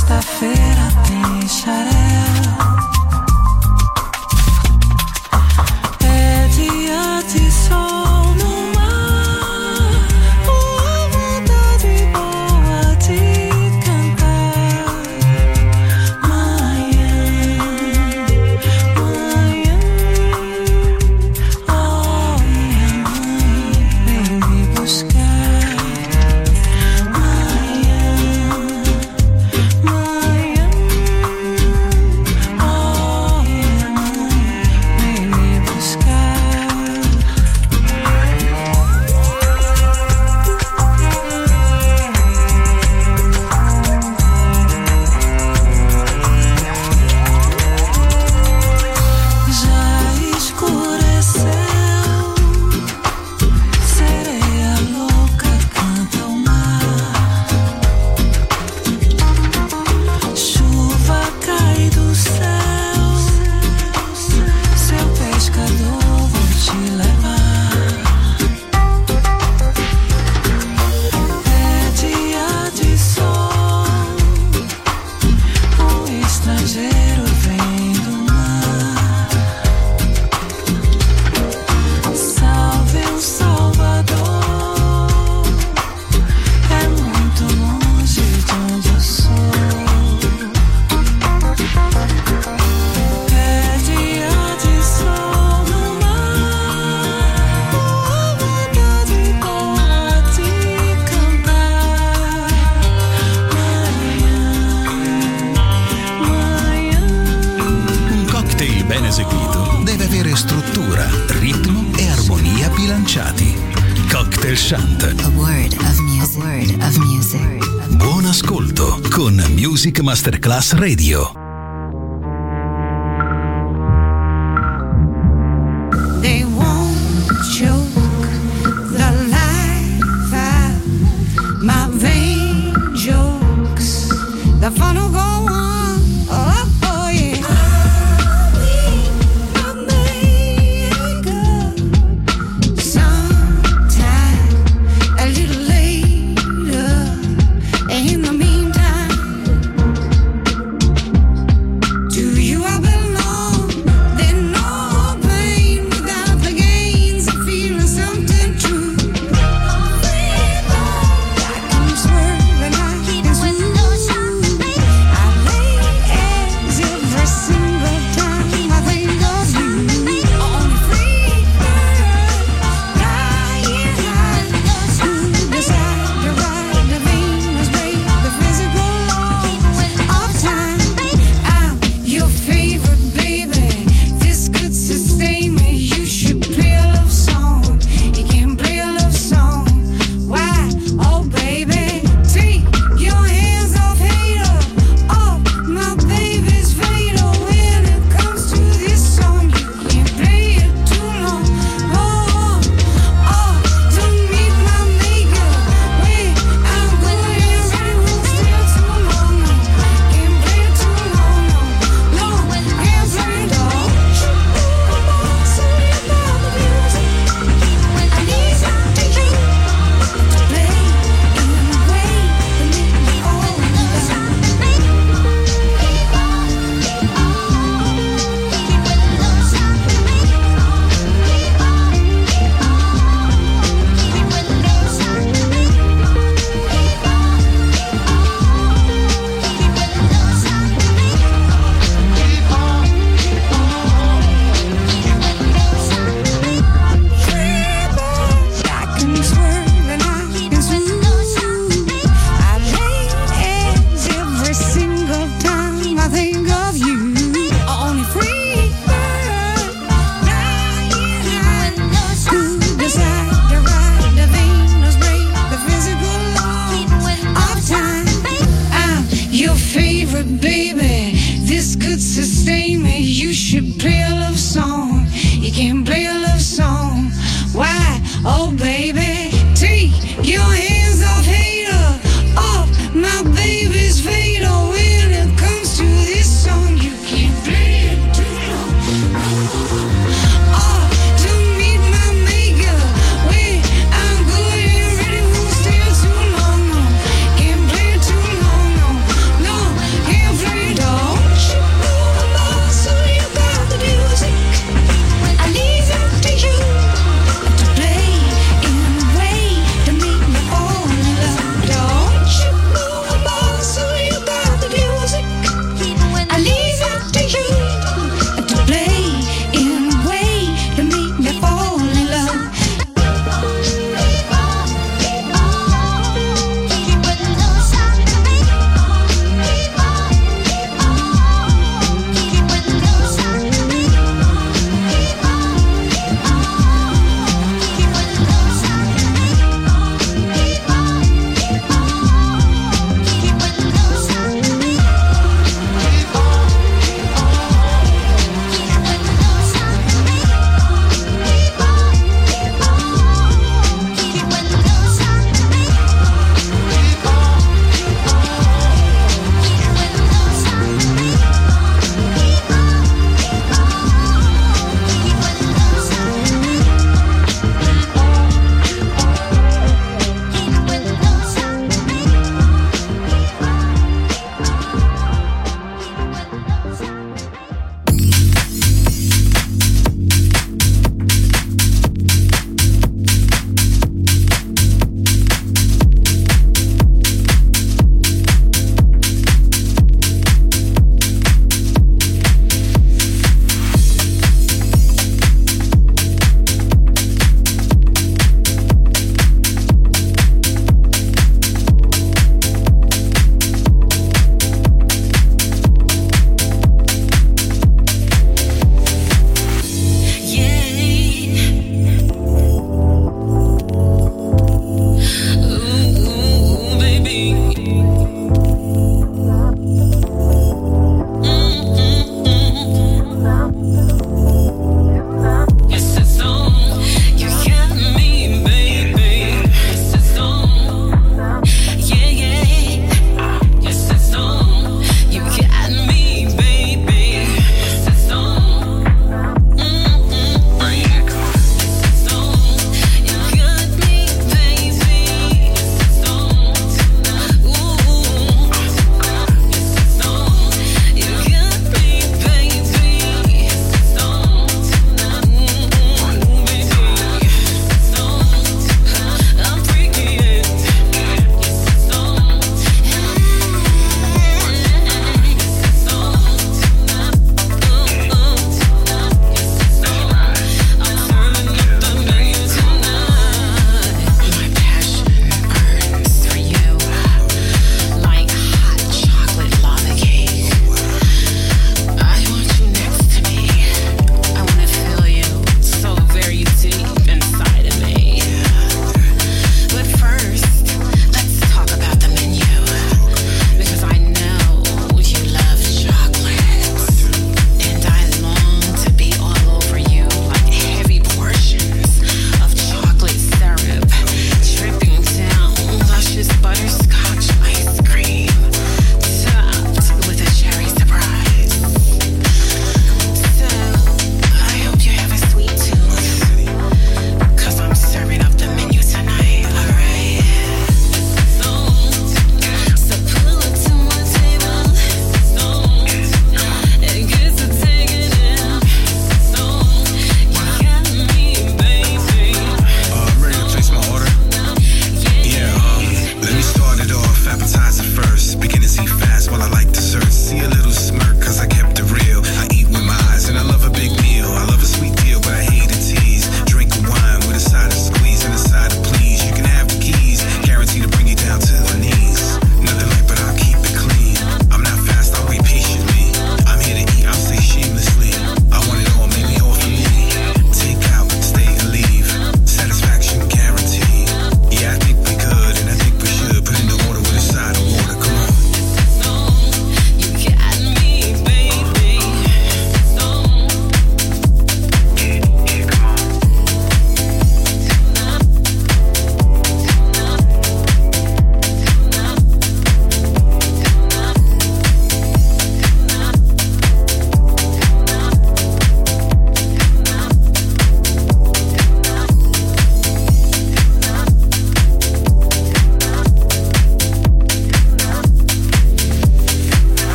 Sexta-feira tem xarela. Masterclass Radio.